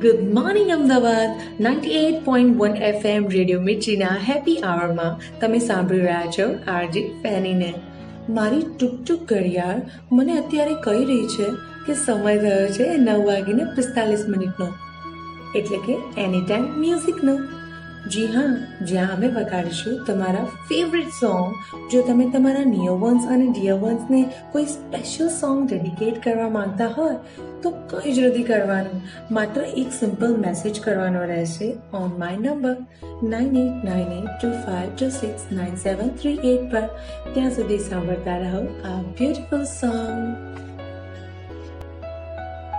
Good morning Ahmedabad ninety eight point one FM radio મિર્ચીના happy આવરમાં તમે સાંભળી રહ્યા છો આરજી ફેનીને મારી ટૂંક ટૂંક ઘડિયાળ મને અત્યારે કહી રહી છે કે સમય થયો છે નવ વાગીને પિસ્તાલીસ મિનિટનો એટલે કે એની ટાઈમ મ્યુઝિકનો જી હા, જ્યાં અમે વગાડીશું તમારા ફેવરેટ સોંગ જો તમે તમારા નિયર વન્સ અને ડિયર વન્સને કોઈ સ્પેશિયલ સોંગ ડેડિકેટ કરવા માંગતા હોય, તો કંઈ જ નથી કરવાનું. માત્ર એક સિમ્પલ મેસેજ કરવાનો રહેશે on my number nine eight nine eight two five two six nine seven three eight પર. ત્યાં સુધી સાંભળતા રહો આ બ્યુટિફુલ સોંગ